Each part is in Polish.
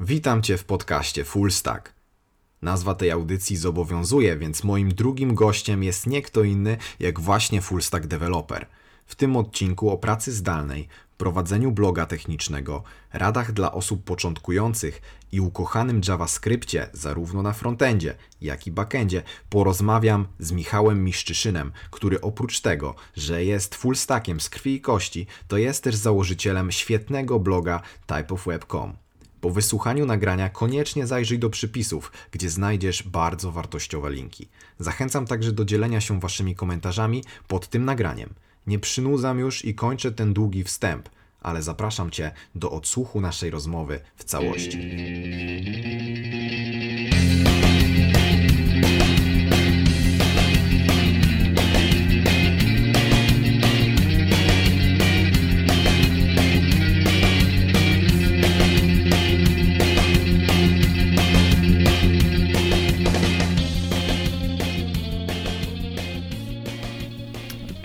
Witam Cię w podcaście Full Stack. Nazwa tej audycji zobowiązuje, więc moim drugim gościem jest nie kto inny jak właśnie Full Stack Developer. W tym odcinku o pracy zdalnej, prowadzeniu bloga technicznego, radach dla osób początkujących i ukochanym JavaScriptie zarówno na frontendzie, jak i backendzie porozmawiam z Michałem Miszczyszynem, który oprócz tego, że jest fullstackiem z krwi i kości, to jest też założycielem świetnego bloga typeofweb.com. Po wysłuchaniu nagrania koniecznie zajrzyj do przypisów, gdzie znajdziesz bardzo wartościowe linki. Zachęcam także do dzielenia się waszymi komentarzami pod tym nagraniem. Nie przynudzam już i kończę ten długi wstęp, ale zapraszam Cię do odsłuchu naszej rozmowy w całości.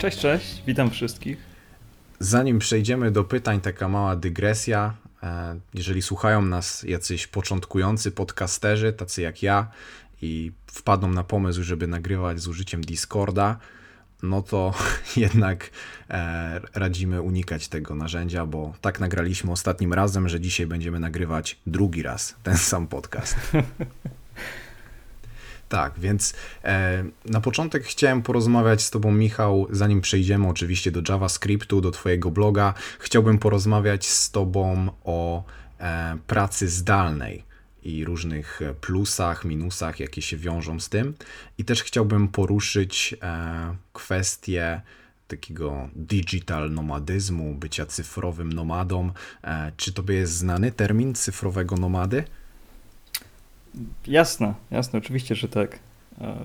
Cześć, cześć, witam wszystkich. Zanim przejdziemy do pytań, taka mała dygresja. E, jeżeli słuchają nas jacyś początkujący podcasterzy, tacy jak ja, i wpadną na pomysł, żeby nagrywać z użyciem Discorda, no to jednak e, radzimy unikać tego narzędzia, bo tak nagraliśmy ostatnim razem, że dzisiaj będziemy nagrywać drugi raz ten sam podcast. Tak, więc e, na początek chciałem porozmawiać z Tobą, Michał, zanim przejdziemy oczywiście do JavaScriptu, do Twojego bloga. Chciałbym porozmawiać z Tobą o e, pracy zdalnej i różnych plusach, minusach, jakie się wiążą z tym. I też chciałbym poruszyć e, kwestię takiego digital nomadyzmu, bycia cyfrowym nomadą. E, czy Tobie jest znany termin cyfrowego nomady? Jasne, jasne, oczywiście, że tak. E,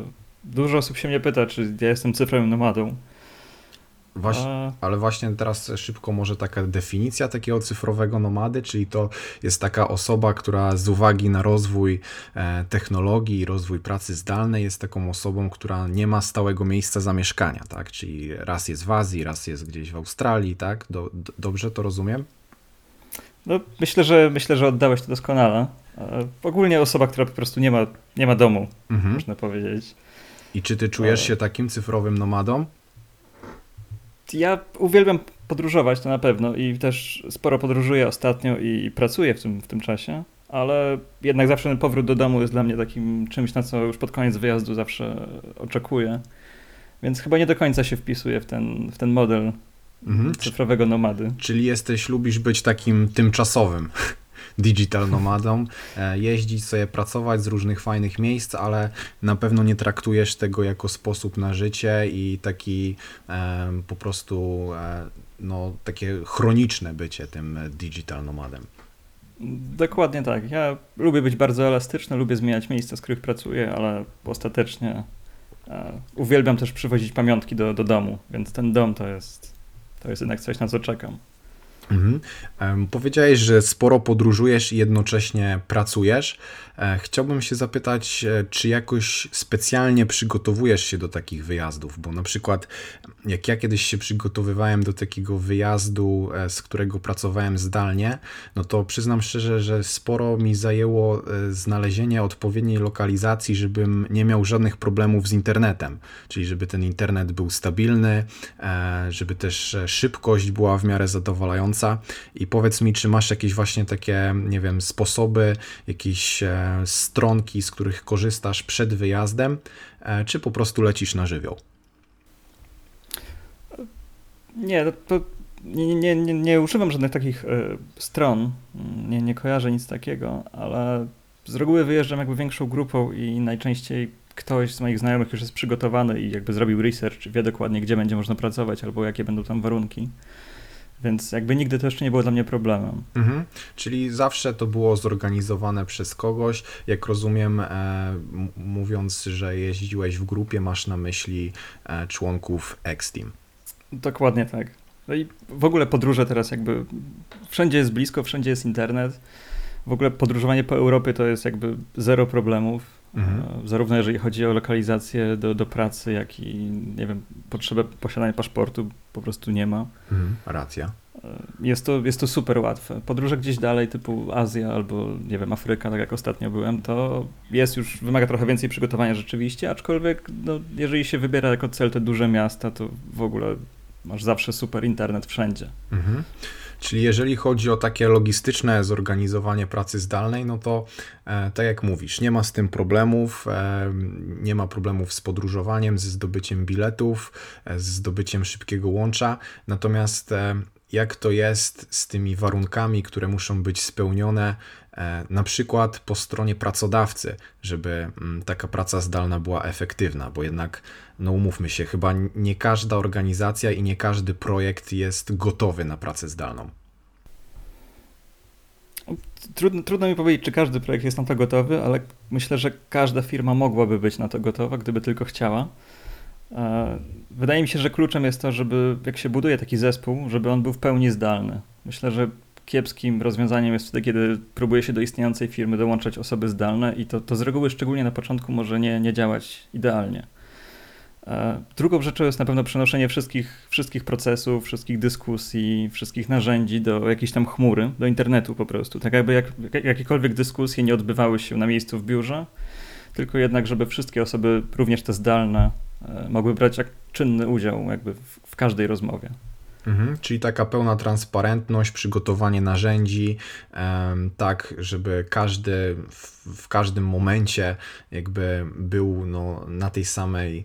dużo osób się mnie pyta, czy ja jestem cyfrowym nomadą. Właśnie, ale właśnie teraz szybko może taka definicja takiego cyfrowego nomady, czyli to jest taka osoba, która z uwagi na rozwój e, technologii i rozwój pracy zdalnej jest taką osobą, która nie ma stałego miejsca zamieszkania, tak? Czyli raz jest w Azji, raz jest gdzieś w Australii, tak? Do, do, dobrze to rozumiem? No, myślę, że myślę, że oddałeś to doskonale. E, ogólnie osoba, która po prostu nie ma, nie ma domu, mhm. można powiedzieć. I czy ty czujesz się takim cyfrowym nomadą? Ja uwielbiam podróżować, to na pewno i też sporo podróżuję ostatnio i pracuję w tym, w tym czasie, ale jednak zawsze ten powrót do domu jest dla mnie takim czymś, na co już pod koniec wyjazdu zawsze oczekuję. Więc chyba nie do końca się wpisuję w ten, w ten model mhm. cyfrowego nomady. Czyli jesteś, lubisz być takim tymczasowym digital nomadą, e, jeździć sobie, pracować z różnych fajnych miejsc, ale na pewno nie traktujesz tego jako sposób na życie i taki e, po prostu e, no, takie chroniczne bycie tym digital nomadem. Dokładnie tak. Ja lubię być bardzo elastyczny, lubię zmieniać miejsca, z których pracuję, ale ostatecznie uwielbiam też przywozić pamiątki do, do domu, więc ten dom to jest, to jest jednak coś, na co czekam. Mhm. Powiedziałeś, że sporo podróżujesz i jednocześnie pracujesz. E, chciałbym się zapytać, e, czy jakoś specjalnie przygotowujesz się do takich wyjazdów? Bo na przykład, jak ja kiedyś się przygotowywałem do takiego wyjazdu, e, z którego pracowałem zdalnie, no to przyznam szczerze, że sporo mi zajęło znalezienie odpowiedniej lokalizacji, żebym nie miał żadnych problemów z internetem. Czyli żeby ten internet był stabilny, żeby też szybkość była w miarę zadowalająca. I powiedz mi, czy masz jakieś właśnie takie, nie wiem, sposoby, jakieś stronki, z których korzystasz przed wyjazdem, e, czy po prostu lecisz na żywioł? Nie, no to nie, nie, nie, nie używam żadnych takich e, stron, nie, nie kojarzę nic takiego, ale z reguły wyjeżdżam jakby większą grupą i najczęściej ktoś z moich znajomych już jest przygotowany i jakby zrobił research, wie dokładnie, gdzie będzie można pracować albo jakie będą tam warunki. Więc jakby nigdy to jeszcze nie było dla mnie problemem. Mhm. Czyli zawsze to było zorganizowane przez kogoś. Jak rozumiem, e, mówiąc, że jeździłeś w grupie, masz na myśli e, członków X-Team. Dokładnie tak. No i w ogóle podróże teraz jakby wszędzie jest blisko, wszędzie jest internet. W ogóle podróżowanie po Europie to jest jakby zero problemów. Mhm. E, zarówno jeżeli chodzi o lokalizację do, do pracy, jak i nie wiem, potrzebę posiadania paszportu po prostu nie ma. Mhm. Racja. jest to, jest to super łatwe. Podróże gdzieś dalej, typu Azja albo, nie wiem, Afryka, tak jak ostatnio byłem, to jest już, wymaga trochę więcej przygotowania rzeczywiście, aczkolwiek no, jeżeli się wybiera jako cel te duże miasta, to w ogóle masz zawsze super internet wszędzie. Mhm. Czyli jeżeli chodzi o takie logistyczne zorganizowanie pracy zdalnej, no to e, tak jak mówisz, nie ma z tym problemów, e, nie ma problemów z podróżowaniem, ze zdobyciem biletów, e, z zdobyciem szybkiego łącza. Natomiast jak to jest z tymi warunkami, które muszą być spełnione, na przykład po stronie pracodawcy, żeby mm, taka praca zdalna była efektywna, bo jednak, no umówmy się, chyba nie każda organizacja i nie każdy projekt jest gotowy na pracę zdalną. Trudno, trudno mi powiedzieć, czy każdy projekt jest na to gotowy, ale myślę, że każda firma mogłaby być na to gotowa, gdyby tylko chciała. E, wydaje mi się, że kluczem jest to, żeby jak się buduje taki zespół, żeby on był w pełni zdalny. Myślę, że kiepskim rozwiązaniem jest wtedy, kiedy próbuje się do istniejącej firmy dołączać osoby zdalne i to, to z reguły szczególnie na początku może nie, nie działać idealnie. E, drugą rzeczą jest na pewno przenoszenie wszystkich, wszystkich procesów, wszystkich dyskusji, wszystkich narzędzi do jakiejś tam chmury, do internetu po prostu. Tak jakby jak, jakiekolwiek dyskusje nie odbywały się na miejscu w biurze, tylko jednak, żeby wszystkie osoby, również te zdalne, E, mogły brać czynny udział jakby w, w każdej rozmowie. Mhm, czyli taka pełna transparentność, przygotowanie narzędzi, tak, żeby każdy w, w, każdym momencie jakby był no, na tej samej,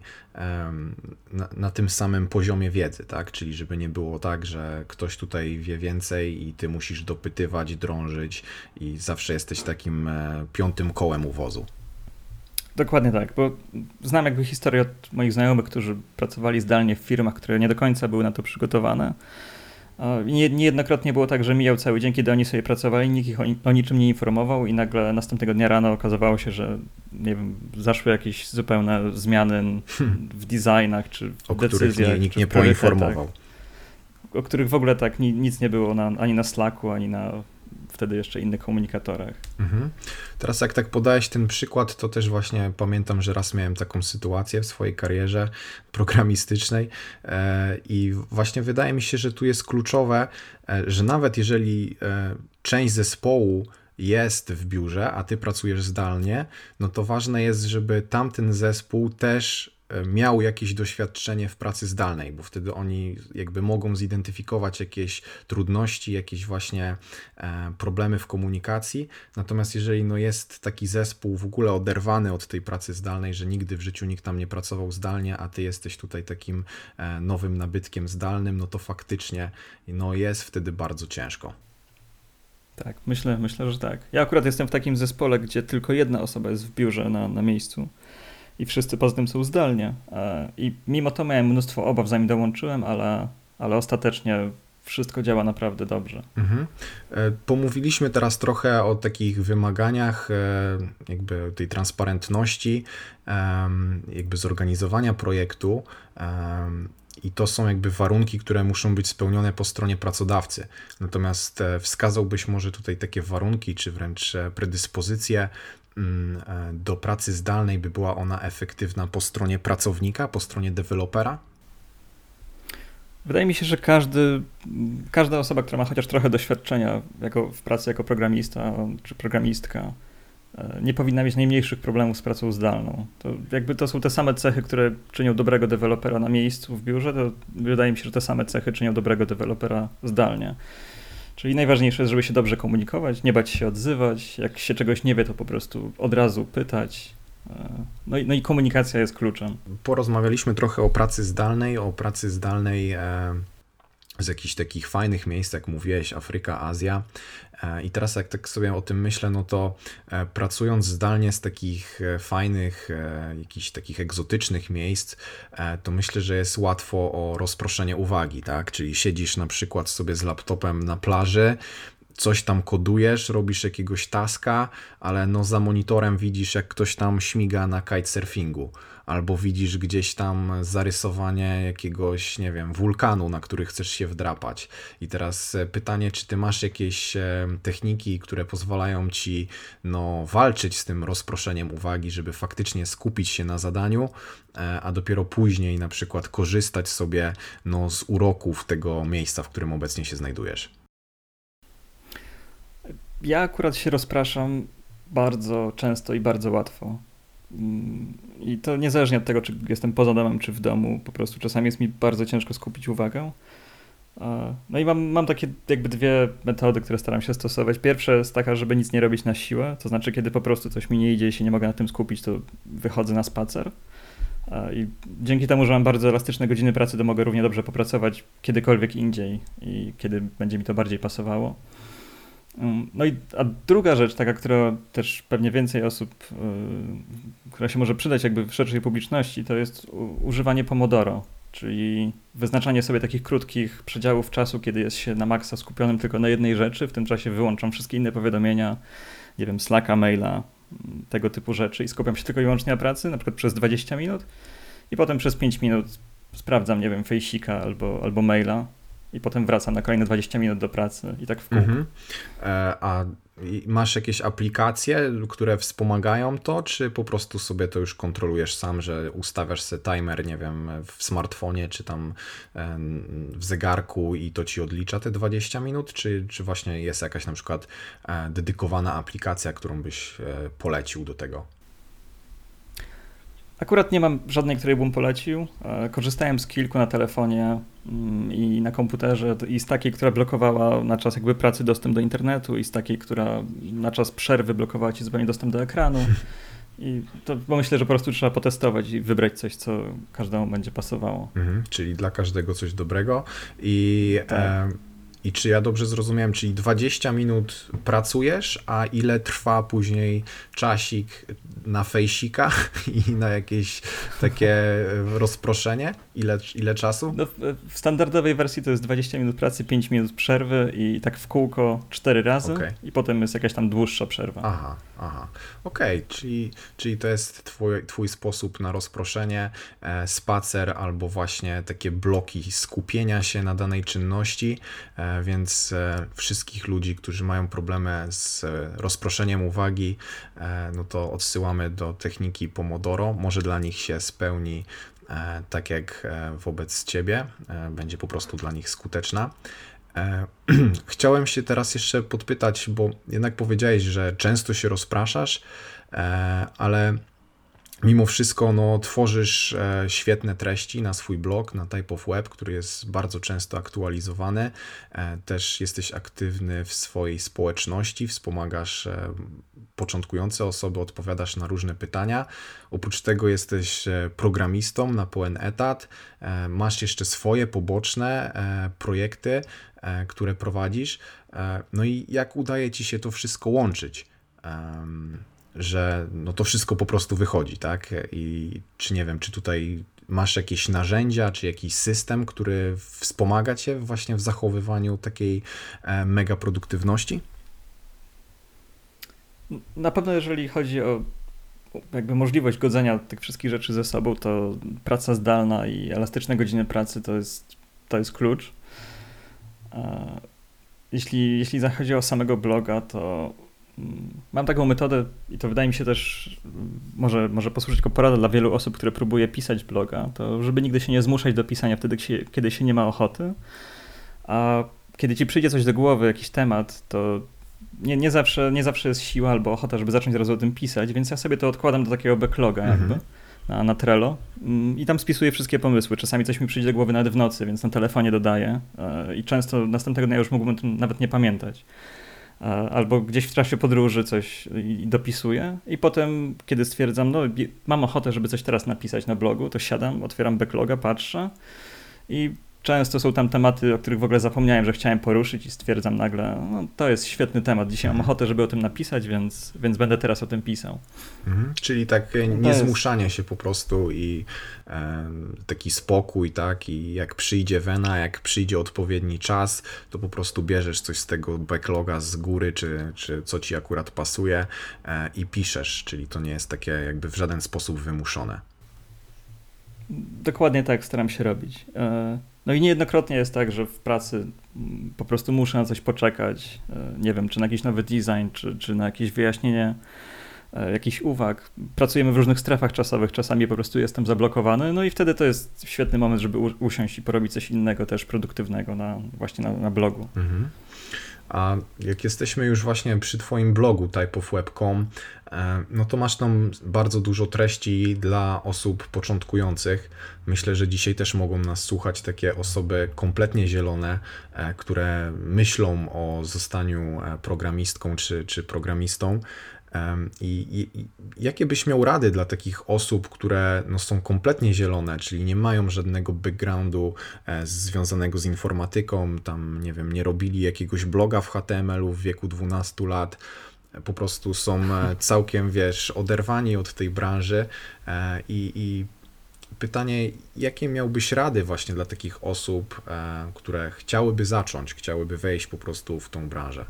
na, na, tym samym poziomie wiedzy, tak, czyli żeby nie było tak, że ktoś tutaj wie więcej i ty musisz dopytywać, drążyć i zawsze jesteś takim e, piątym kołem uwozu. Dokładnie tak, bo znam jakby historię od moich znajomych, którzy pracowali zdalnie w firmach, które nie do końca były na to przygotowane. Nie, niejednokrotnie było tak, że mijał cały dzień, kiedy oni sobie pracowali, nikt ich o, o, niczym nie informował i nagle następnego dnia rano okazywało się, że nie wiem, zaszły jakieś zupełne zmiany w designach czy w o decyzjach. Nie, nikt nie poinformował. O których w ogóle tak nic nie było na, ani na Slacku, ani na wtedy jeszcze innych komunikatorach. Mhm. Teraz jak tak podałeś ten przykład, to też właśnie pamiętam, że raz miałem taką sytuację w swojej karierze programistycznej e, i właśnie wydaje mi się, że tu jest kluczowe, e, że nawet jeżeli e, część zespołu jest w biurze, a ty pracujesz zdalnie, no to ważne jest, żeby tamten zespół też miał jakieś doświadczenie w pracy zdalnej, bo wtedy oni jakby mogą zidentyfikować jakieś trudności, jakieś właśnie e, problemy w komunikacji. Natomiast jeżeli no jest taki zespół w ogóle oderwany od tej pracy zdalnej, że nigdy w życiu nikt tam nie pracował zdalnie, a ty jesteś tutaj takim e, nowym nabytkiem zdalnym, no to faktycznie no jest wtedy bardzo ciężko. Tak, myślę, myślę, że tak. Ja akurat jestem w takim zespole, gdzie tylko jedna osoba jest w biurze na, na miejscu i wszyscy poza tym są zdalnie. E, I mimo to miałem mnóstwo obaw, zanim dołączyłem, ale, ale ostatecznie wszystko działa naprawdę dobrze. Mhm. E, pomówiliśmy teraz trochę o takich wymaganiach, e, jakby tej transparentności, jakby zorganizowania projektu. I to są jakby warunki, które muszą być spełnione po stronie pracodawcy. Natomiast wskazałbyś może tutaj takie warunki, czy wręcz predyspozycje, do pracy zdalnej, by była ona efektywna po stronie pracownika, po stronie dewelopera? Wydaje mi się, że każdy, każda osoba, która ma chociaż trochę doświadczenia jako, w pracy jako programista czy programistka, e, nie powinna mieć najmniejszych problemów z pracą zdalną. To jakby to są te same cechy, które czynią dobrego dewelopera na miejscu w biurze, to wydaje mi się, że te same cechy czynią dobrego dewelopera zdalnie. Czyli najważniejsze jest, żeby się dobrze komunikować, nie bać się odzywać. Jak się czegoś nie wie, to po prostu od razu pytać. E, no i, no i komunikacja jest kluczem. Porozmawialiśmy trochę o pracy zdalnej, o pracy zdalnej e, z jakichś takich fajnych miejsc, jak mówiłeś, Afryka, Azja. E, I teraz jak tak sobie o tym myślę, no to e, pracując zdalnie z takich e, fajnych, jakichś takich egzotycznych miejsc, to myślę, że jest łatwo o rozproszenie uwagi, tak? Czyli siedzisz na przykład sobie z laptopem na plaży, coś tam kodujesz, robisz jakiegoś taska, ale no za monitorem widzisz, jak ktoś tam śmiga na kitesurfingu, albo widzisz gdzieś tam zarysowanie jakiegoś, nie wiem, wulkanu, na który chcesz się wdrapać. I teraz e, pytanie, czy ty masz jakieś e, techniki, które pozwalają ci no, walczyć z tym rozproszeniem uwagi, żeby faktycznie skupić się na zadaniu, e, a dopiero później na przykład korzystać sobie no, z uroków tego miejsca, w którym obecnie się znajdujesz. Ja akurat się rozpraszam bardzo często i bardzo łatwo. Mm, I to niezależnie od tego, czy jestem poza domem, czy w domu, po prostu czasami jest mi bardzo ciężko skupić uwagę. No i mam, mam takie jakby dwie metody, które staram się stosować. Pierwsza jest taka, żeby nic nie robić na siłę, to znaczy kiedy po prostu coś mi nie idzie i się nie mogę na tym skupić, to wychodzę na spacer. I dzięki temu, że mam bardzo elastyczne godziny pracy, to mogę równie dobrze popracować kiedykolwiek indziej i kiedy będzie mi to bardziej pasowało. Mm, no i a druga rzecz, taka, która też pewnie więcej osób, yy, która się może przydać jakby w szerszej publiczności, to jest używanie Pomodoro, czyli wyznaczanie sobie takich krótkich przedziałów czasu, kiedy jest się na maksa skupionym tylko na jednej rzeczy, w tym czasie wyłączam wszystkie inne powiadomienia, nie wiem, Slacka, maila, mm, tego typu rzeczy i skupiam się tylko i wyłącznie na pracy, na przykład przez 20 minut. I potem przez 5 minut sprawdzam, nie wiem, fejsika albo, albo maila i potem wracam na kolejne 20 minut do pracy i tak w kółko. Mhm. E, a masz jakieś aplikacje, które wspomagają to, czy po prostu sobie to już kontrolujesz sam, że ustawiasz sobie timer, nie wiem, w smartfonie, czy tam w zegarku i to ci odlicza te 20 minut, czy, czy właśnie jest jakaś na przykład e, dedykowana aplikacja, którą byś e, polecił do tego? Akurat nie mam żadnej, której bym polecił. E, korzystałem z kilku na telefonie mm, i na komputerze i z takiej, która blokowała na czas jakby pracy dostęp do internetu i z takiej, która na czas przerwy blokowała ci zupełnie dostęp do ekranu. I to bo myślę, że po prostu trzeba potestować i wybrać coś, co każdemu będzie pasowało. Mhm, czyli dla każdego coś dobrego. I tak. e, i czy ja dobrze zrozumiałem, czyli 20 minut pracujesz, a ile trwa później czasik na fejsika i na jakieś takie rozproszenie? Ile, ile czasu? No, w standardowej wersji to jest 20 minut pracy, 5 minut przerwy i tak w kółko 4 razy okay. i potem jest jakaś tam dłuższa przerwa. Aha, aha. Okej, okay, czyli, czyli to jest twój, twój sposób na rozproszenie, e, spacer albo właśnie takie bloki skupienia się na danej czynności, e, więc e, wszystkich ludzi, którzy mają problemy z rozproszeniem uwagi, no to odsyłamy do techniki Pomodoro. Może dla nich się spełni E, tak jak e, wobec ciebie, e, będzie po prostu dla nich skuteczna. Chciałem się teraz jeszcze podpytać, bo jednak powiedziałeś, że często się rozpraszasz, ale Mimo wszystko no, tworzysz e, świetne treści na swój blog, na Type of Web, który jest bardzo często aktualizowany. E, też jesteś aktywny w swojej społeczności, wspomagasz e, początkujące osoby, odpowiadasz na różne pytania. Oprócz tego jesteś programistą na pełen etat. Masz jeszcze swoje poboczne projekty, które prowadzisz. No i jak udaje ci się to wszystko łączyć? Że no to wszystko po prostu wychodzi, tak? I czy nie wiem, czy tutaj masz jakieś narzędzia, czy jakiś system, który wspomaga cię właśnie w zachowywaniu takiej e, mega produktywności? Na pewno, jeżeli chodzi o jakby możliwość godzenia tych wszystkich rzeczy ze sobą, to praca zdalna i elastyczne godziny pracy to jest, to jest klucz. Jeśli, jeśli chodzi o samego bloga, to Mam taką metodę i to wydaje mi się też, może, może posłużyć jako porada dla wielu osób, które próbuje pisać bloga, to żeby nigdy się nie zmuszać do pisania wtedy, kiedy się nie ma ochoty, a kiedy ci przyjdzie coś do głowy, jakiś temat, to nie, nie, zawsze, nie zawsze jest siła albo ochota, żeby zacząć zaraz o tym pisać, więc ja sobie to odkładam do takiego backloga mhm. jakby na, na Trello mm, i tam spisuję wszystkie pomysły. Czasami coś mi przyjdzie do głowy nawet w nocy, więc na telefonie dodaję e, i często następnego dnia już mógłbym nawet nie pamiętać albo gdzieś w trakcie podróży coś dopisuję. I potem, kiedy stwierdzam, no mam ochotę, żeby coś teraz napisać na blogu, to siadam, otwieram backloga, patrzę i często są tam tematy, o których w ogóle zapomniałem, że chciałem poruszyć i stwierdzam nagle, no to jest świetny temat, dzisiaj mam mhm. ochotę, żeby o tym napisać, więc, więc będę teraz o tym pisał. Mhm. Czyli takie niezmuszanie się po prostu i e, taki spokój, tak, i jak przyjdzie wena, jak przyjdzie odpowiedni czas, to po prostu bierzesz coś z tego backloga z góry, czy, czy co ci akurat pasuje e, i piszesz, czyli to nie jest takie jakby w żaden sposób wymuszone. Dokładnie tak staram się robić. E, no i niejednokrotnie jest tak, że w pracy po prostu muszę na coś poczekać. E, nie wiem, czy na jakiś nowy design, czy, czy na jakieś wyjaśnienie e, jakichś uwag. Pracujemy w różnych strefach czasowych, czasami po prostu jestem zablokowany, no i wtedy to jest świetny moment, żeby usiąść i porobić coś innego też produktywnego na, właśnie na, na blogu. Mhm. A jak jesteśmy już właśnie przy Twoim blogu typeofweb.com, no to masz tam bardzo dużo treści dla osób początkujących. Myślę, że dzisiaj też mogą nas słuchać takie osoby kompletnie zielone, e, które myślą o zostaniu e, programistką czy, czy programistą. I, i, jakie byś miał rady dla takich osób, które no, są kompletnie zielone, czyli nie mają żadnego backgroundu e, związanego z informatyką, tam nie wiem, nie robili jakiegoś bloga w HTML-u w wieku 12 lat, po prostu są e, całkiem, wiesz, oderwani od tej branży e, i, i pytanie, jakie miałbyś rady właśnie dla takich osób, które chciałyby zacząć, chciałyby wejść po prostu w tą branżę?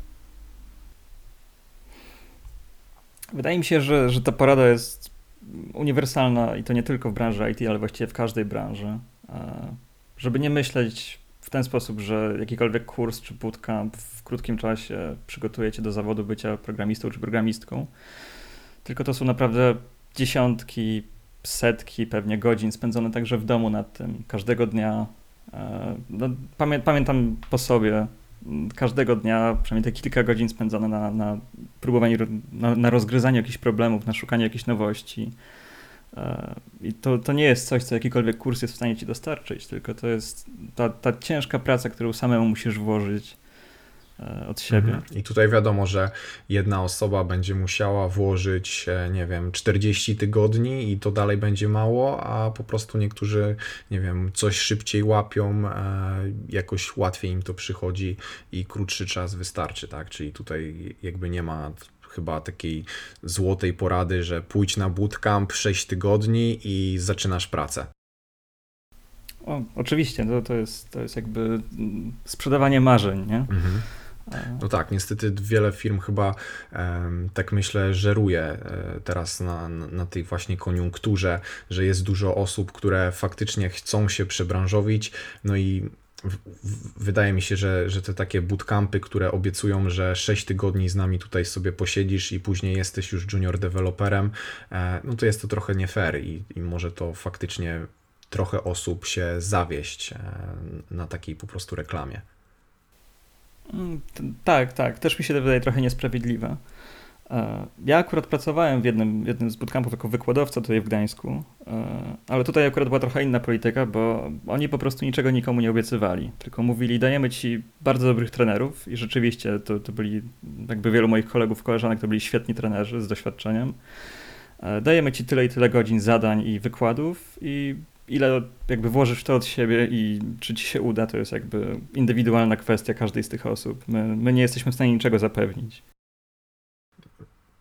Wydaje mi się, że, że ta porada jest uniwersalna i to nie tylko w branży IT, ale właściwie w każdej branży. E, żeby nie myśleć w ten sposób, że jakikolwiek kurs czy bootcamp w krótkim czasie przygotuje cię do zawodu bycia programistą czy programistką, tylko to są naprawdę dziesiątki, setki pewnie godzin spędzone także w domu nad tym, każdego dnia. E, no, pamię pamiętam po sobie, każdego dnia przynajmniej te kilka godzin spędzone na, na próbowaniu, na, na rozgryzaniu jakichś problemów, na szukaniu jakichś nowości. I to, to nie jest coś, co jakikolwiek kurs jest w stanie ci dostarczyć, tylko to jest ta, ta ciężka praca, którą samemu musisz włożyć E, od siebie. Mhm. I tutaj wiadomo, że jedna osoba będzie musiała włożyć, e, nie wiem, 40 tygodni i to dalej będzie mało, a po prostu niektórzy, nie wiem, coś szybciej łapią, e, jakoś łatwiej im to przychodzi i krótszy czas wystarczy, tak? Czyli tutaj jakby nie ma chyba takiej złotej porady, że pójdź na bootcamp 6 tygodni i zaczynasz pracę. O, oczywiście, to, to, jest, to jest jakby mm, sprzedawanie marzeń, nie? Mhm. No tak, niestety wiele firm chyba, tak myślę, żeruje e, teraz na, na tej właśnie koniunkturze, że jest dużo osób, które faktycznie chcą się przebranżowić, no i wydaje mi się, że, że te takie bootcampy, które obiecują, że 6 tygodni z nami tutaj sobie posiedzisz i później jesteś już junior deweloperem, e, no to jest to trochę nie fair i, i może to faktycznie trochę osób się zawieść e, na takiej po prostu reklamie. Mm, tak, tak. Też mi się to wydaje trochę niesprawiedliwe. E, ja akurat pracowałem w jednym, jednym z bootcampów jako wykładowca tutaj w Gdańsku, e, ale tutaj akurat była trochę inna polityka, bo oni po prostu niczego nikomu nie obiecywali, tylko mówili, dajemy ci bardzo dobrych trenerów i rzeczywiście to, to byli, jakby wielu moich kolegów, koleżanek to byli świetni trenerzy z doświadczeniem. E, dajemy ci tyle i tyle godzin zadań i wykładów i ile jakby włożysz to od siebie i czy ci się uda, to jest jakby indywidualna kwestia każdej z tych osób. My, my nie jesteśmy w stanie niczego zapewnić.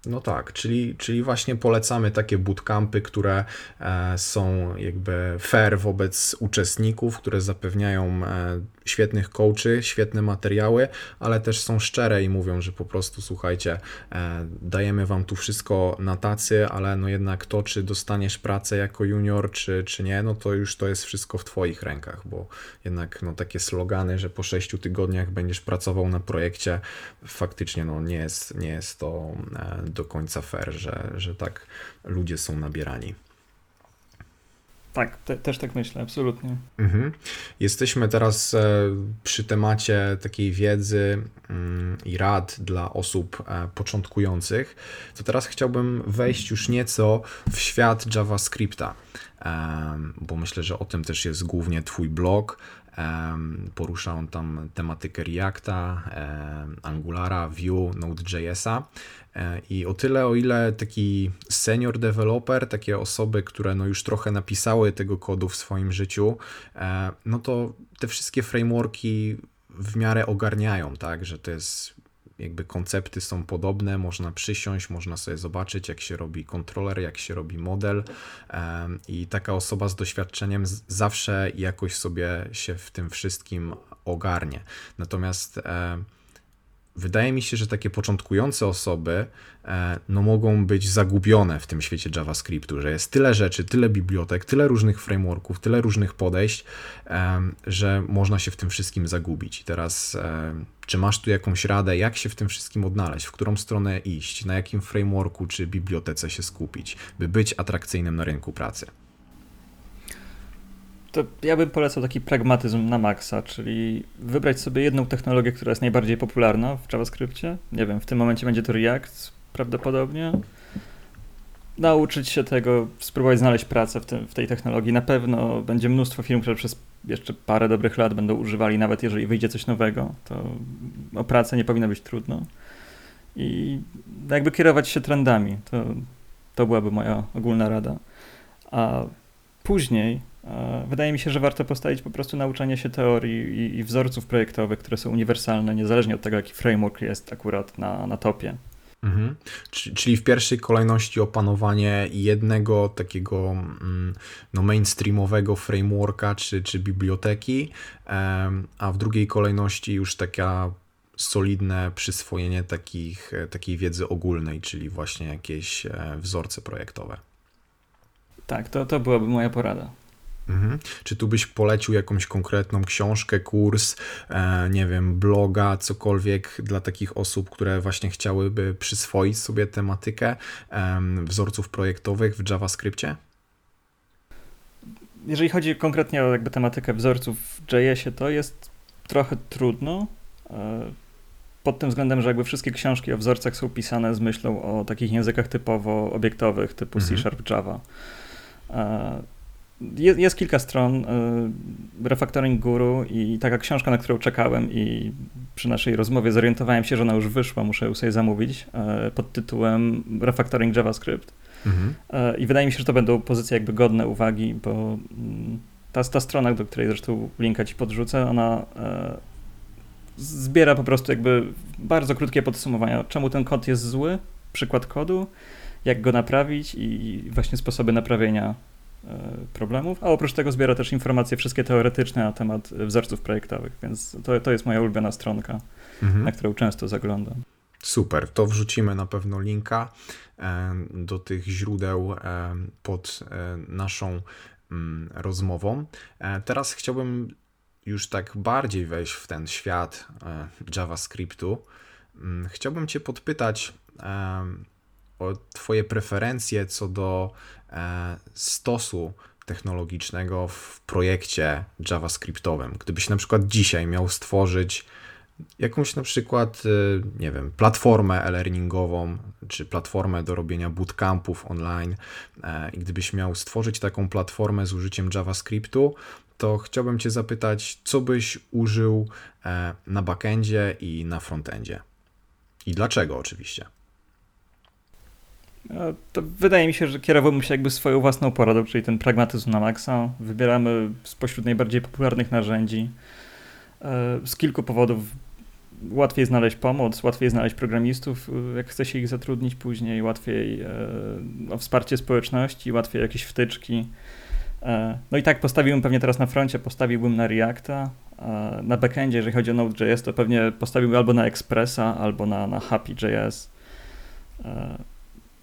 No tak, czyli, czyli właśnie polecamy takie bootcampy, które e, są jakby fair wobec uczestników, które zapewniają e, świetnych coachy, świetne materiały, ale też są szczere i mówią, że po prostu słuchajcie, e, dajemy wam tu wszystko na tacy, ale no jednak to, czy dostaniesz pracę jako junior, czy, czy nie, no to już to jest wszystko w twoich rękach, bo jednak no takie slogany, że po sześciu tygodniach będziesz pracował na projekcie, faktycznie no nie jest, nie jest to do końca fair, że, że tak ludzie są nabierani. Tak, te, też tak myślę, absolutnie. Mhm. Jesteśmy teraz e, przy temacie takiej wiedzy mm, i rad dla osób e, początkujących. To teraz chciałbym wejść już nieco w świat JavaScripta, bo myślę, że o tym też jest głównie Twój blog Porusza on tam tematykę Reacta, Angulara, Vue, Node.js'a. E, I o tyle, o ile taki senior developer, takie osoby, które no już trochę napisały tego kodu w swoim życiu, e, no to te wszystkie frameworki w miarę ogarniają, tak, że to jest jakby koncepty są podobne, można przysiąść, można sobie zobaczyć, jak się robi kontroler, jak się robi model i taka osoba z doświadczeniem zawsze jakoś sobie się w tym wszystkim ogarnie. Natomiast wydaje mi się, że takie początkujące osoby e, no, mogą być zagubione w tym świecie JavaScriptu, że jest tyle rzeczy, tyle bibliotek, tyle różnych frameworków, tyle różnych podejść, że można się w tym wszystkim zagubić. I teraz, czy masz tu jakąś radę, jak się w tym wszystkim odnaleźć, w którą stronę iść, na jakim frameworku czy bibliotece się skupić, by być atrakcyjnym na rynku pracy? To ja bym polecał taki pragmatyzm na maksa, czyli wybrać sobie jedną technologię, która jest najbardziej popularna w JavaScriptie. Nie wiem, w tym momencie będzie to React prawdopodobnie. Nauczyć się tego, spróbować znaleźć pracę w, tym, w tej technologii. Na pewno będzie mnóstwo firm, które przez jeszcze parę dobrych lat będą używali, nawet jeżeli wyjdzie coś nowego, to o pracę nie powinno być trudno. I jakby kierować się trendami, to, to byłaby moja ogólna rada. A później wydaje mi się, że warto postawić po prostu nauczanie się teorii i, i wzorców projektowych, które są uniwersalne, niezależnie od tego, jaki framework jest akurat na, na topie. Mhm. Czyli w pierwszej kolejności opanowanie jednego takiego mm, no, mainstreamowego frameworka czy, czy biblioteki, a w drugiej kolejności już taka solidne przyswojenie takich, takiej wiedzy ogólnej, czyli właśnie jakieś e, wzorce projektowe. Tak, to, to byłaby moja porada. Mhm. Czy tu byś polecił jakąś konkretną książkę, kurs, e, nie wiem, bloga, cokolwiek dla takich osób, które właśnie chciałyby przyswoić sobie tematykę e, wzorców projektowych w JavaScriptie? Jeżeli chodzi konkretnie o jakby tematykę wzorców w JS-ie, to jest trochę trudno. E, pod tym względem, że jakby wszystkie książki o wzorcach są pisane z myślą o takich językach typowo obiektowych, typu mhm. C Sharp Java. E, jest, jest, kilka stron y, Refactoring Guru i taka książka, na którą czekałem i przy naszej rozmowie zorientowałem się, że ona już wyszła, muszę ją sobie zamówić, y, pod tytułem Refactoring JavaScript. Mhm. Y, I wydaje mi się, że to będą pozycje jakby godne uwagi, bo mm, ta, ta strona, do której zresztą linka ci podrzucę, ona zbiera po prostu jakby bardzo krótkie podsumowania, czemu ten kod jest zły, przykład kodu, jak go naprawić i właśnie sposoby naprawienia problemów, a oprócz tego zbiera też informacje wszystkie teoretyczne na temat wzorców projektowych, więc to, to jest moja ulubiona stronka, mhm. na którą często zaglądam. Super, to wrzucimy na pewno linka e, do tych źródeł e, pod naszą mm, rozmową. Teraz chciałbym już tak bardziej wejść w ten świat JavaScriptu. Mm, chciałbym Cię podpytać Twoje preferencje co do E, stosu technologicznego w projekcie JavaScriptowym. Gdybyś na przykład dzisiaj miał stworzyć jakąś na przykład, e, nie wiem, platformę e-learningową, czy platformę do robienia bootcampów online e, i gdybyś miał stworzyć taką platformę z użyciem JavaScriptu, to chciałbym Cię zapytać, co byś użył na backendzie i na frontendzie? I dlaczego oczywiście? To wydaje mi się, że kierowałbym się jakby swoją własną poradą, czyli ten pragmatyzm na maksa. Wybieramy spośród najbardziej popularnych narzędzi. E, z kilku powodów łatwiej znaleźć pomoc, łatwiej znaleźć programistów, e, jak chce się ich zatrudnić później, łatwiej e, o wsparcie społeczności, łatwiej jakieś wtyczki. No i tak postawiłbym pewnie teraz na froncie, postawiłbym na Reacta, na backendzie, jeżeli chodzi o Node.js, to pewnie postawiłbym albo na Expressa, albo na, na Happy.js.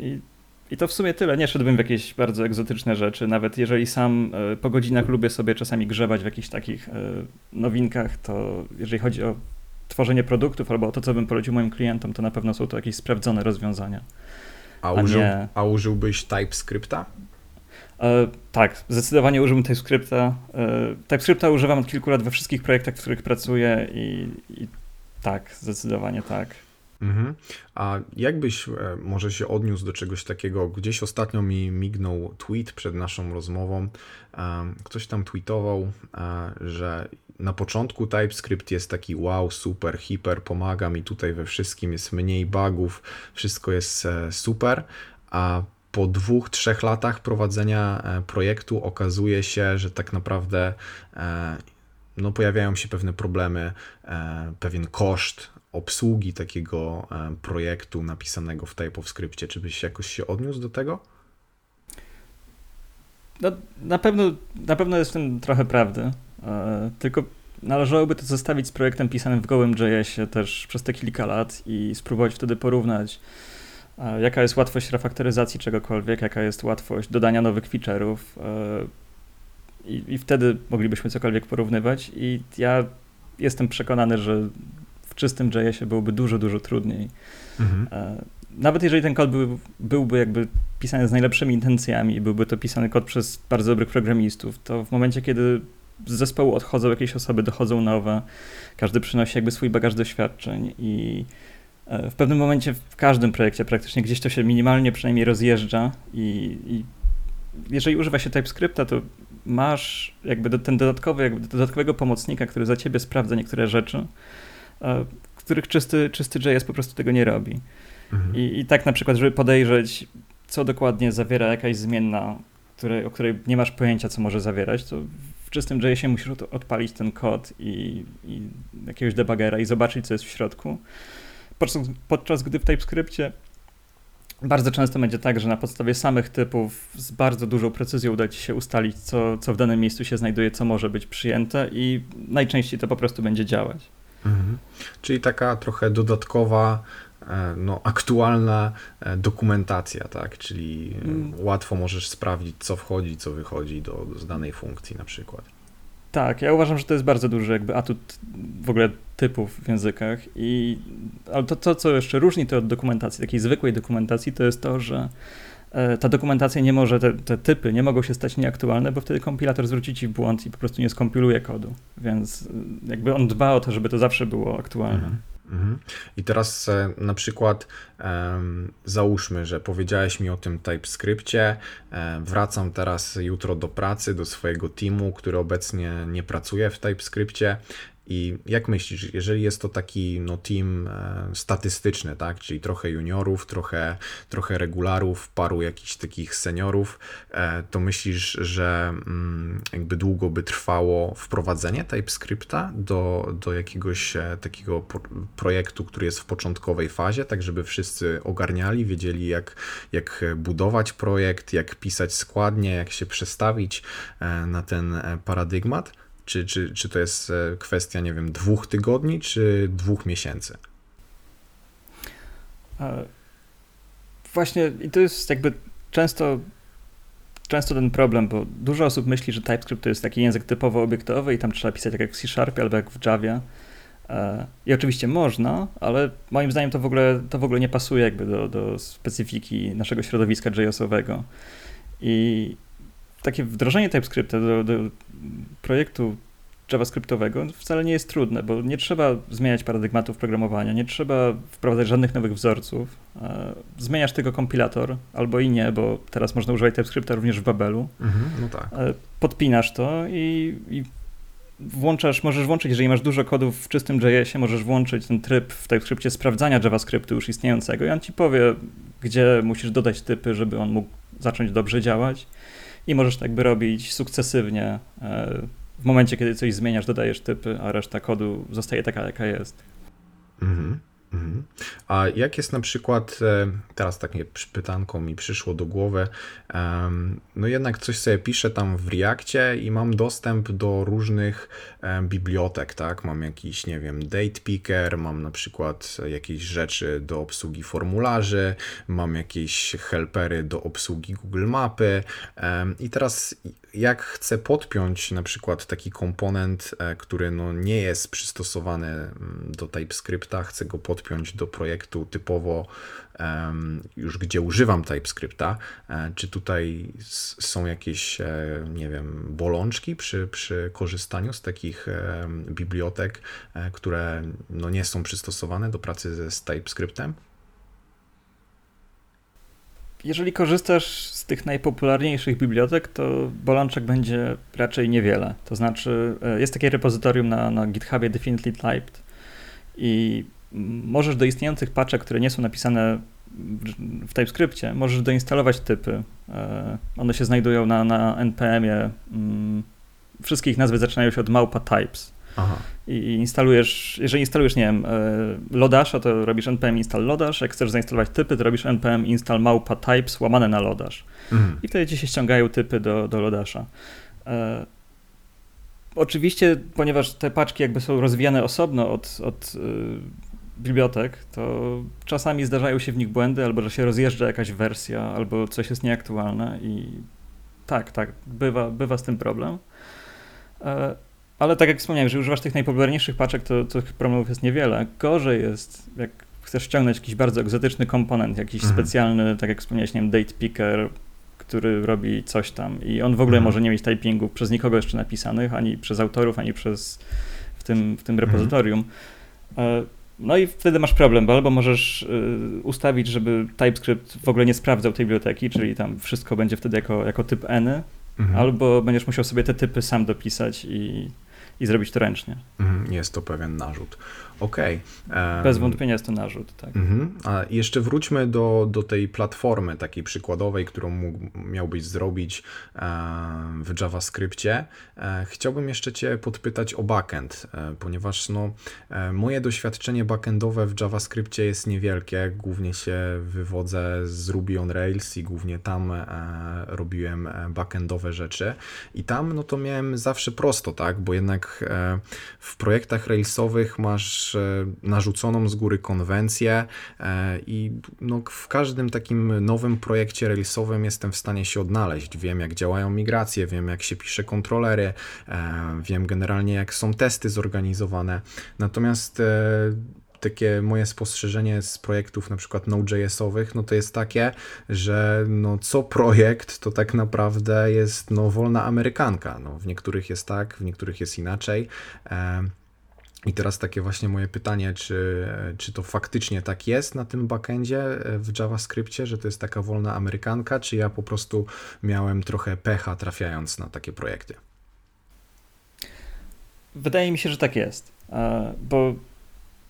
I, I to w sumie tyle. Nie szedłbym w jakieś bardzo egzotyczne rzeczy. Nawet jeżeli sam e, po godzinach lubię sobie czasami grzebać w jakichś takich e, nowinkach, to jeżeli chodzi o tworzenie produktów albo o to, co bym polecił moim klientom, to na pewno są to jakieś sprawdzone rozwiązania. A, użył, a, nie... a użyłbyś TypeScripta? E, tak, zdecydowanie użyłbym TypeScripta. E, TypeScripta używam od kilku lat we wszystkich projektach, w których pracuję i, i tak, zdecydowanie tak. Mhm. A jakbyś e, może się odniósł do czegoś takiego? Gdzieś ostatnio mi mignął tweet przed naszą rozmową. E, ktoś tam tweetował, e, że na początku TypeScript jest taki wow, super, hiper, pomaga mi tutaj we wszystkim, jest mniej bugów, wszystko jest super, a po dwóch, trzech latach prowadzenia projektu okazuje się, że tak naprawdę no, pojawiają się pewne problemy, pewien koszt, obsługi takiego e, projektu napisanego w TypeScriptie. Czy byś jakoś się odniósł do tego? No, na, pewno, na pewno jest w tym trochę prawdy. E, tylko należałoby to zestawić z projektem pisanym w gołym JS-ie też przez te kilka lat i spróbować wtedy porównać, e, jaka jest łatwość refaktoryzacji czegokolwiek, jaka jest łatwość dodania nowych feature'ów. I, I wtedy moglibyśmy cokolwiek porównywać. I ja jestem przekonany, że czystym JS-ie byłoby dużo, dużo trudniej. Mhm. E, nawet jeżeli ten kod był, byłby jakby pisany z najlepszymi intencjami i byłby to pisany kod przez bardzo dobrych programistów, to w momencie, kiedy z zespołu odchodzą jakieś osoby, dochodzą nowe, każdy przynosi jakby swój bagaż doświadczeń i e, w pewnym momencie w każdym projekcie praktycznie gdzieś to się minimalnie przynajmniej rozjeżdża i, i jeżeli używa się TypeScripta, to masz jakby ten dodatkowy, jakby dodatkowego pomocnika, który za ciebie sprawdza niektóre rzeczy, których czysty, czysty JS po prostu tego nie robi. Mhm. I, I tak na przykład, żeby podejrzeć, co dokładnie zawiera jakaś zmienna, której, o której nie masz pojęcia, co może zawierać, to w czystym JSie musisz odpalić ten kod i, i jakiegoś debugera i zobaczyć, co jest w środku. Podczas, podczas gdy w TypeScriptie bardzo często będzie tak, że na podstawie samych typów z bardzo dużą precyzją uda ci się ustalić, co, co w danym miejscu się znajduje, co może być przyjęte i najczęściej to po prostu będzie działać. Mhm. Czyli taka trochę dodatkowa, e, no, aktualna e, dokumentacja, tak? Czyli mm. łatwo możesz sprawdzić, co wchodzi, co wychodzi do, z danej funkcji na przykład. Tak, ja uważam, że to jest bardzo duży jakby atut w ogóle typów w językach i ale to, to co jeszcze różni to od dokumentacji, takiej zwykłej dokumentacji, to jest to, że E, ta dokumentacja nie może, te, te, typy nie mogą się stać nieaktualne, bo wtedy kompilator zwróci ci błąd i po prostu nie skompiluje kodu. Więc e, jakby on dba o to, żeby to zawsze było aktualne. Mhm. Mhm. I teraz e, na przykład załóżmy, że powiedziałeś mi o tym TypeScriptie, wracam teraz jutro do pracy, do swojego teamu, który obecnie nie pracuje w TypeScriptie i jak myślisz, jeżeli jest to taki no, team e, statystyczny, tak, czyli trochę juniorów, trochę, trochę regularów, paru jakichś takich seniorów, e, to myślisz, że mm, jakby długo by trwało wprowadzenie TypeScripta do, do jakiegoś e, takiego projektu, który jest w początkowej fazie, tak żeby wszyscy ogarniali, wiedzieli jak, jak budować projekt, jak pisać składnie, jak się przestawić na ten paradygmat? Czy, czy, czy to jest e, kwestia, nie wiem, dwóch tygodni, czy dwóch miesięcy? Właśnie i to jest jakby często, często ten problem, bo dużo osób myśli, że TypeScript to jest taki język typowo obiektowy i tam trzeba pisać tak jak w C Sharpie albo jak w Javie. E, I oczywiście można, ale moim zdaniem to w ogóle, to w ogóle nie pasuje jakby do, do specyfiki naszego środowiska JS-owego. I takie wdrożenie TypeScripta do, do projektu JavaScriptowego wcale nie jest trudne, bo nie trzeba zmieniać paradygmatów programowania, nie trzeba wprowadzać żadnych nowych wzorców. E, zmieniasz tylko kompilator, albo i nie, bo teraz można używać TypeScripta również w Babelu. Mhm, no tak. E, podpinasz to i, i włączasz, możesz włączyć, jeżeli masz dużo kodów w czystym JS-ie, możesz włączyć ten tryb w TypeScriptie sprawdzania JavaScriptu już istniejącego i on ci powie, gdzie musisz dodać typy, żeby on mógł zacząć dobrze działać i możesz tak by robić sukcesywnie. E, w momencie, kiedy coś zmieniasz, dodajesz typy, a reszta kodu zostaje taka, jaka jest. Mhm. Mhm. A jak jest na przykład, e, teraz takie pytanko mi przyszło do głowy, no jednak coś sobie piszę tam w Reakcie i mam dostęp do różnych bibliotek, tak? Mam jakiś, nie wiem, date picker, mam na przykład jakieś rzeczy do obsługi formularzy, mam jakieś helpery do obsługi Google Mapy i teraz jak chcę podpiąć na przykład taki komponent, e, który no nie jest przystosowany mm, do TypeScripta, chcę go podpiąć do projektu typowo już gdzie używam TypeScripta, e, czy tutaj są jakieś, e, nie wiem, bolączki przy, przy korzystaniu z takich bibliotek, które no nie są przystosowane do pracy z TypeScriptem? Jeżeli korzystasz z tych najpopularniejszych bibliotek, to bolączek będzie raczej niewiele. To znaczy, e, jest takie repozytorium na, na GitHubie Definitely Typed i możesz do istniejących paczek, które nie są napisane w TypeScriptie, możesz doinstalować typy. E, one się znajdują na, na NPM-ie. Mm, wszystkie ich nazwy zaczynają się od małpa types. Aha. I instalujesz, jeżeli instalujesz, nie wiem, e, Lodasha, to robisz npm install Lodash, jak chcesz zainstalować typy, to robisz npm install małpa types łamane na Lodash. Mhm. I wtedy ci się ściągają typy do, do Lodasha. E, oczywiście, ponieważ te paczki jakby są rozwijane osobno od, od e, bibliotek, to czasami zdarzają się w nich błędy, albo że się rozjeżdża jakaś wersja, albo coś jest nieaktualne i tak, tak, bywa, bywa z tym problem. Ale tak jak wspomniałem, że używasz tych najpopularniejszych paczek, to, to tych problemów jest niewiele. Gorzej jest, jak chcesz ściągnąć jakiś bardzo egzotyczny komponent, jakiś mhm. specjalny, tak jak wspomniałeś, nie wiem, date picker, który robi coś tam i on w ogóle mhm. może nie mieć typingów przez nikogo jeszcze napisanych, ani przez autorów, ani przez w tym, w tym repozytorium. Mhm. No i wtedy masz problem, bo albo możesz y, ustawić, żeby TypeScript w ogóle nie sprawdzał tej biblioteki, czyli tam wszystko będzie wtedy jako, jako typ n, mhm. albo będziesz musiał sobie te typy sam dopisać i i zrobić to ręcznie. Mhm, jest to pewien narzut. Okej. Okay. Bez wątpienia jest to narzut, tak. Mhm. A jeszcze wróćmy do, do tej platformy takiej przykładowej, którą mógł, miałbyś zrobić w JavaScriptie. E, chciałbym jeszcze Cię podpytać o backend, e, ponieważ no, e, moje doświadczenie backendowe w JavaScriptie jest niewielkie. Głównie się wywodzę z Ruby on Rails i głównie tam robiłem backendowe rzeczy. I tam no to miałem zawsze prosto, tak, bo jednak w projektach Railsowych masz E, narzuconą z góry konwencję e, i no, w każdym takim nowym projekcie Railsowym jestem w stanie się odnaleźć. Wiem, jak działają migracje, wiem, jak się pisze kontrolery, e, wiem generalnie, jak są testy zorganizowane. Natomiast takie moje spostrzeżenie z projektów na przykład Node.jsowych, no to jest takie, że no co projekt to tak naprawdę jest no wolna amerykanka. No, w niektórych jest tak, w niektórych jest inaczej. I teraz takie właśnie moje pytanie, czy, czy to faktycznie tak jest na tym backendzie e, w JavaScriptie, że to jest taka wolna amerykanka, czy ja po prostu miałem trochę pecha trafiając na takie projekty? Wydaje mi się, że tak jest, e, bo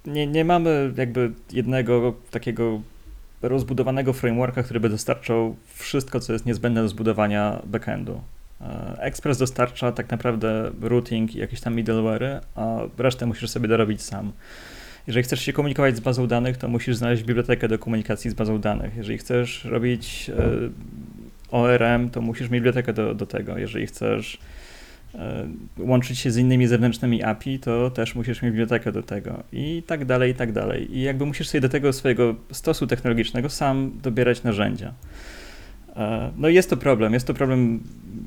nie, nie mamy jakby jednego takiego rozbudowanego frameworka, który by dostarczał wszystko, co jest niezbędne do zbudowania backendu. E, Express dostarcza tak naprawdę routing i jakieś tam middleware, a resztę musisz sobie dorobić sam. Jeżeli chcesz się komunikować z bazą danych, to musisz znaleźć bibliotekę do komunikacji z bazą danych. Jeżeli chcesz robić e, ORM, to musisz mieć bibliotekę do, do tego. Jeżeli chcesz e, łączyć się z innymi zewnętrznymi API, to też musisz mieć bibliotekę do tego i tak dalej, i tak dalej. I jakby musisz sobie do tego swojego stosu technologicznego sam dobierać narzędzia. No i jest to problem. Jest to problem,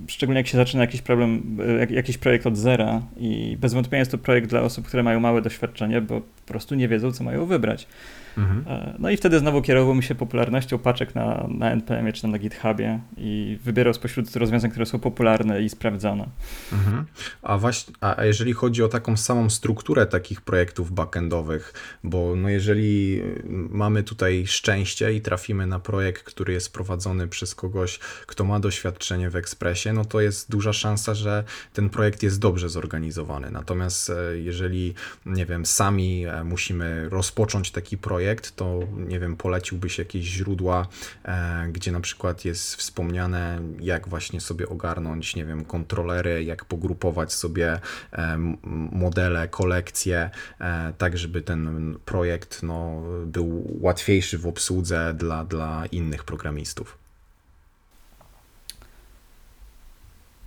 szczególnie jak się zaczyna jakiś problem, e, jakiś projekt od zera i bez wątpienia jest to projekt dla osób, które mają małe doświadczenie, bo po prostu nie wiedzą, co mają wybrać. Mhm. E, no i wtedy znowu kierowałbym się popularnością paczek na, na NPM czy tam na GitHubie i wybierał spośród rozwiązań, które są popularne i sprawdzone. Mhm. A właśnie, a jeżeli chodzi o taką samą strukturę takich projektów backendowych, bo no jeżeli mamy tutaj szczęście i trafimy na projekt, który jest prowadzony przez kogoś, kto ma doświadczenie w Expressie, no to jest duża szansa, że ten projekt jest dobrze zorganizowany. Natomiast e, jeżeli, nie wiem, sami e, musimy rozpocząć taki projekt, projekt, to nie wiem, poleciłbyś jakieś źródła, e, gdzie na przykład jest wspomniane, jak właśnie sobie ogarnąć, nie wiem, kontrolery, jak pogrupować sobie e, modele, kolekcje, e, tak żeby ten projekt no, był łatwiejszy w obsłudze dla, dla innych programistów.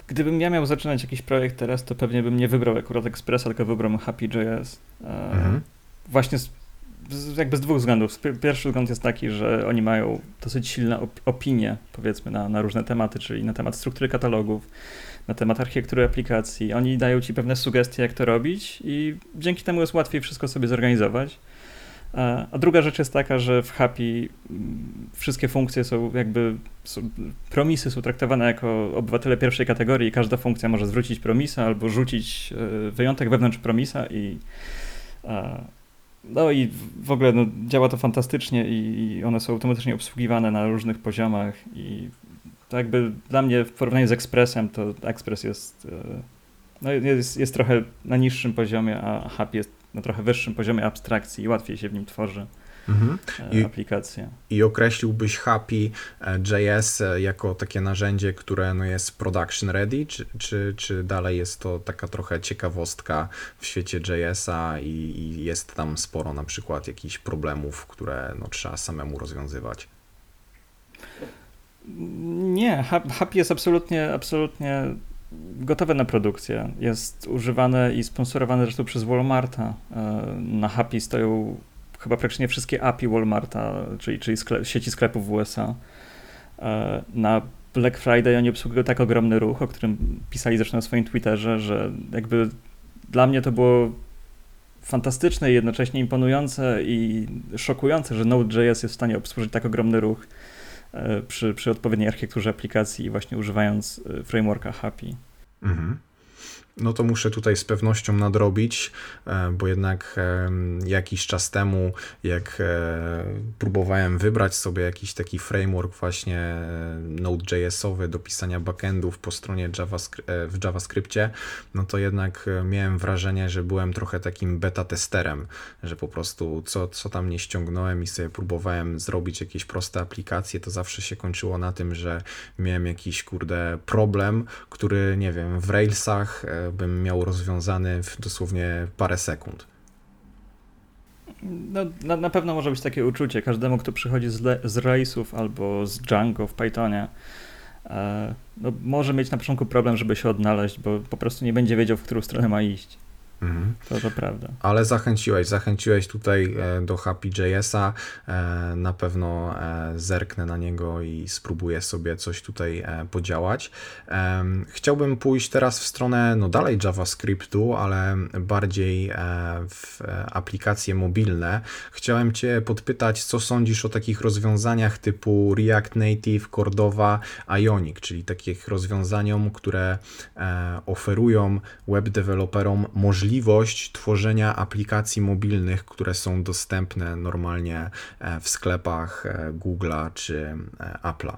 Gdybym ja miał zaczynać jakiś projekt teraz, to pewnie bym nie wybrał akurat Expressa, tylko wybrał Happy.js. Mhm. Właśnie z jakby z dwóch względów. Pierwszy wzgląd jest taki, że oni mają dosyć silne op opinie, powiedzmy, na, na różne tematy, czyli na temat struktury katalogów, na temat architektury aplikacji. Oni dają ci pewne sugestie, jak to robić, i dzięki temu jest łatwiej wszystko sobie zorganizować. A druga rzecz jest taka, że w Happy wszystkie funkcje są jakby, są, promisy są traktowane jako obywatele pierwszej kategorii. Każda funkcja może zwrócić promisa albo rzucić e, wyjątek wewnątrz promisa i no i w ogóle no, działa to fantastycznie i one są automatycznie obsługiwane na różnych poziomach i to jakby dla mnie w porównaniu z Expressem to Express jest, e, no jest, jest trochę na niższym poziomie, a Happy jest na trochę wyższym poziomie abstrakcji i łatwiej się w nim tworzy mhm. E, I, aplikacje. I określiłbyś Happy e, JS jako takie narzędzie, które no jest production ready, czy, czy, czy dalej jest to taka trochę ciekawostka w świecie JS-a i, i jest tam sporo na przykład jakichś problemów, które no, trzeba samemu rozwiązywać? Nie, Happy jest absolutnie, absolutnie gotowe na produkcję. Jest używane i sponsorowane zresztą przez Walmarta. E, na Happy stoją chyba praktycznie wszystkie API Walmarta, czyli, czyli sklep, sieci sklepów w USA. E, na Black Friday oni obsługują tak ogromny ruch, o którym pisali zresztą na swoim Twitterze, że jakby dla mnie to było fantastyczne i jednocześnie imponujące i szokujące, że Node.js jest w stanie obsłużyć tak ogromny ruch e, przy, przy odpowiedniej architekturze aplikacji i właśnie używając e, frameworka Happy. Mhm no to muszę tutaj z pewnością nadrobić, e, bo jednak jakiś czas temu, jak e, próbowałem wybrać sobie jakiś taki framework właśnie e, Node.jsowy do pisania backendów po stronie JavaScript, w JavaScriptie, no to jednak miałem wrażenie, że byłem trochę takim beta testerem, że po prostu co, co tam nie ściągnąłem i sobie próbowałem zrobić jakieś proste aplikacje, to zawsze się kończyło na tym, że miałem jakiś kurde problem, który nie wiem, w Railsach bym miał rozwiązany w dosłownie parę sekund. No, na, na pewno może być takie uczucie każdemu, kto przychodzi z, z Race'ów albo z Django w Pythonie. E, no, może mieć na początku problem, żeby się odnaleźć, bo po prostu nie będzie wiedział, w którą stronę ma iść. Mhm. To, to prawda. Ale zachęciłeś, zachęciłeś tutaj e, do Happy.jsa. E, na pewno e, zerknę na niego i spróbuję sobie coś tutaj podziałać. Chciałbym pójść teraz w stronę, no dalej JavaScriptu, ale bardziej w aplikacje mobilne. Chciałem Cię podpytać, co sądzisz o takich rozwiązaniach typu React Native, Cordova, Ionic, czyli takich rozwiązaniom, które oferują web deweloperom możliwość możliwość tworzenia aplikacji mobilnych, które są dostępne normalnie e, w sklepach e, Google'a czy e, Apple'a.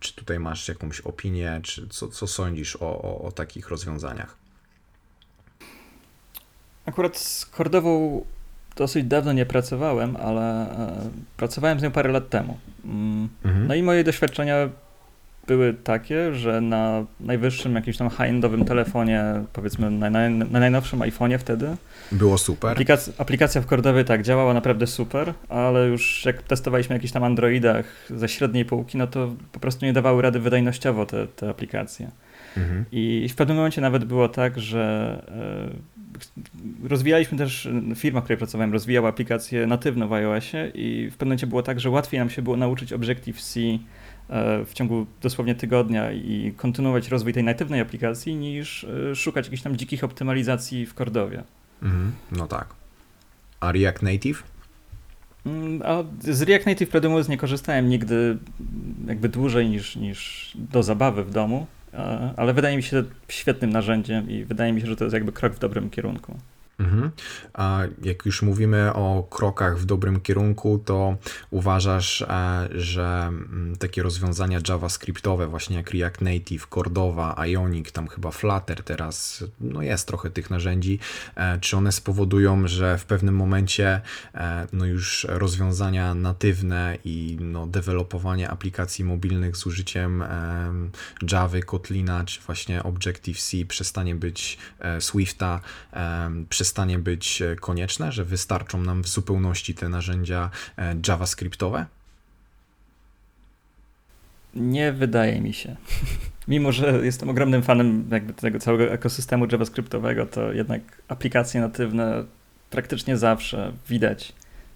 Czy tutaj masz jakąś opinię, czy co, co sądzisz o, o, o takich rozwiązaniach? Akurat z Kordową dosyć dawno nie pracowałem, ale pracowałem z nią parę lat temu. Mm, mhm. No i moje doświadczenia były takie, że na najwyższym jakimś tam high-endowym telefonie, powiedzmy na, na, na najnowszym iPhone'ie wtedy. Było super. Aplikacja, aplikacja w Cordowie tak działała naprawdę super, ale już jak testowaliśmy jakichś tam Androidach ze średniej półki, no to po prostu nie dawały rady wydajnościowo te, te aplikacje. Mhm. I w pewnym momencie nawet było tak, że e, rozwijaliśmy też, firma, w której pracowałem, rozwijała aplikacje natywne w iOSie i w pewnym momencie było tak, że łatwiej nam się było nauczyć Objective-C E, w ciągu dosłownie tygodnia i kontynuować rozwój tej natywnej aplikacji, niż e, szukać jakichś tam dzikich optymalizacji w Cordowie. Mhm, no tak. A React Native? Mm, a z React Native, prawdę mówiąc, nie korzystałem nigdy jakby dłużej niż, niż do zabawy w domu, e, ale wydaje mi się świetnym narzędziem i wydaje mi się, że to jest jakby krok w dobrym kierunku. Mhm. A jak już mówimy o krokach w dobrym kierunku, to uważasz, e, że mm, takie rozwiązania JavaScriptowe, właśnie jak React Native, Cordova, Ionic, tam chyba Flutter teraz, no jest trochę tych narzędzi, e, czy one spowodują, że w pewnym momencie e, no już rozwiązania natywne i no dewelopowanie aplikacji mobilnych z użyciem Java, Kotlina, czy właśnie Objective-C przestanie być Swifta, przestanie przestanie być e, konieczne, że wystarczą nam w zupełności te narzędzia e, JavaScriptowe? Nie wydaje mi się. Mimo, że jestem ogromnym fanem jakby tego całego ekosystemu JavaScriptowego, to jednak aplikacje natywne praktycznie zawsze widać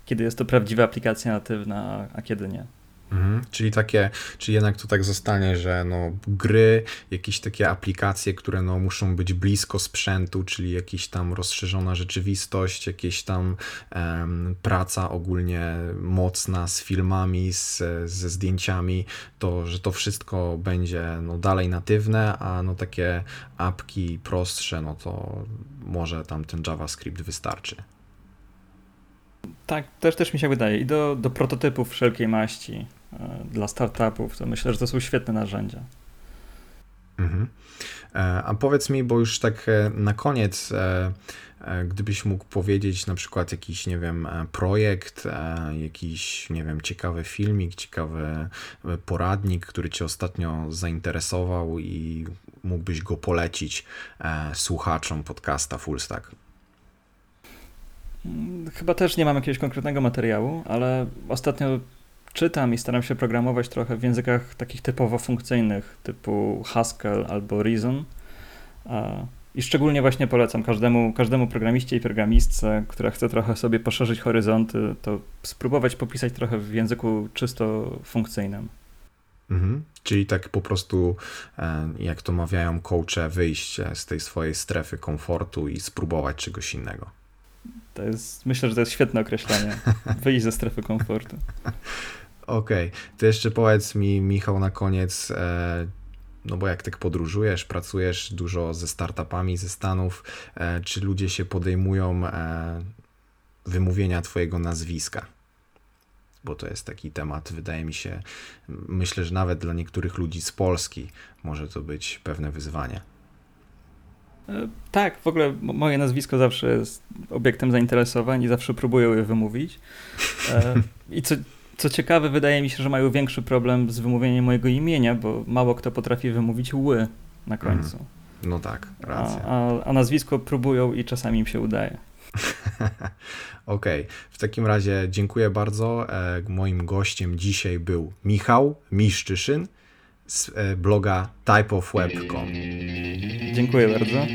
kiedy jest to prawdziwa aplikacja natywna, a kiedy nie. Mhm, czyli takie, czyli jednak to tak zostanie, że no, gry, jakieś takie aplikacje, które no, muszą być blisko sprzętu, czyli jakieś tam rozszerzona rzeczywistość, jakieś tam praca ogólnie mocna z filmami, z, ze zdjęciami, to że to wszystko będzie no, dalej natywne, a no takie apki prostsze, no to może tam ten JavaScript wystarczy. Tak, też, też mi się wydaje. I do, do prototypów wszelkiej maści dla startupów, to myślę, że to są świetne narzędzia. Mhm. E, a powiedz mi, bo już tak e, na koniec, gdybyś mógł powiedzieć na przykład jakiś, nie wiem, projekt, jakiś, nie wiem, ciekawy filmik, ciekawy poradnik, który cię ostatnio zainteresował i mógłbyś go polecić słuchaczom podcasta Full Stack. Chyba też nie mam jakiegoś konkretnego materiału, ale ostatnio czytam i staram się programować trochę w językach takich typowo funkcyjnych, typu Haskell albo Reason. I szczególnie właśnie polecam każdemu, każdemu programiście i programistce, która chce trochę sobie poszerzyć horyzonty, to spróbować popisać trochę w języku czysto funkcyjnym. Mhm. Czyli tak po prostu, e, jak to mawiają coache, wyjść z tej swojej strefy komfortu i spróbować czegoś innego. To jest, myślę, że to jest świetne określenie. Wyjść ze strefy komfortu. Okej, okay. to jeszcze powiedz mi, Michał, na koniec, e, no bo jak tak podróżujesz, pracujesz dużo ze startupami ze Stanów, e, czy ludzie się podejmują e, wymówienia Twojego nazwiska? Bo to jest taki temat, wydaje mi się, myślę, że nawet dla niektórych ludzi z Polski może to być pewne wyzwanie. Tak, w ogóle moje nazwisko zawsze jest obiektem zainteresowań i zawsze próbują je wymówić. I co, co ciekawe, wydaje mi się, że mają większy problem z wymówieniem mojego imienia, bo mało kto potrafi wymówić ły na końcu. Mm. No tak, racja. A, a, a, nazwisko próbują i czasami im się udaje. Okej, okay. w takim razie dziękuję bardzo. E, moim gościem dzisiaj był Michał Miszczyszyn z bloga typeofweb.com. Dziękuję bardzo.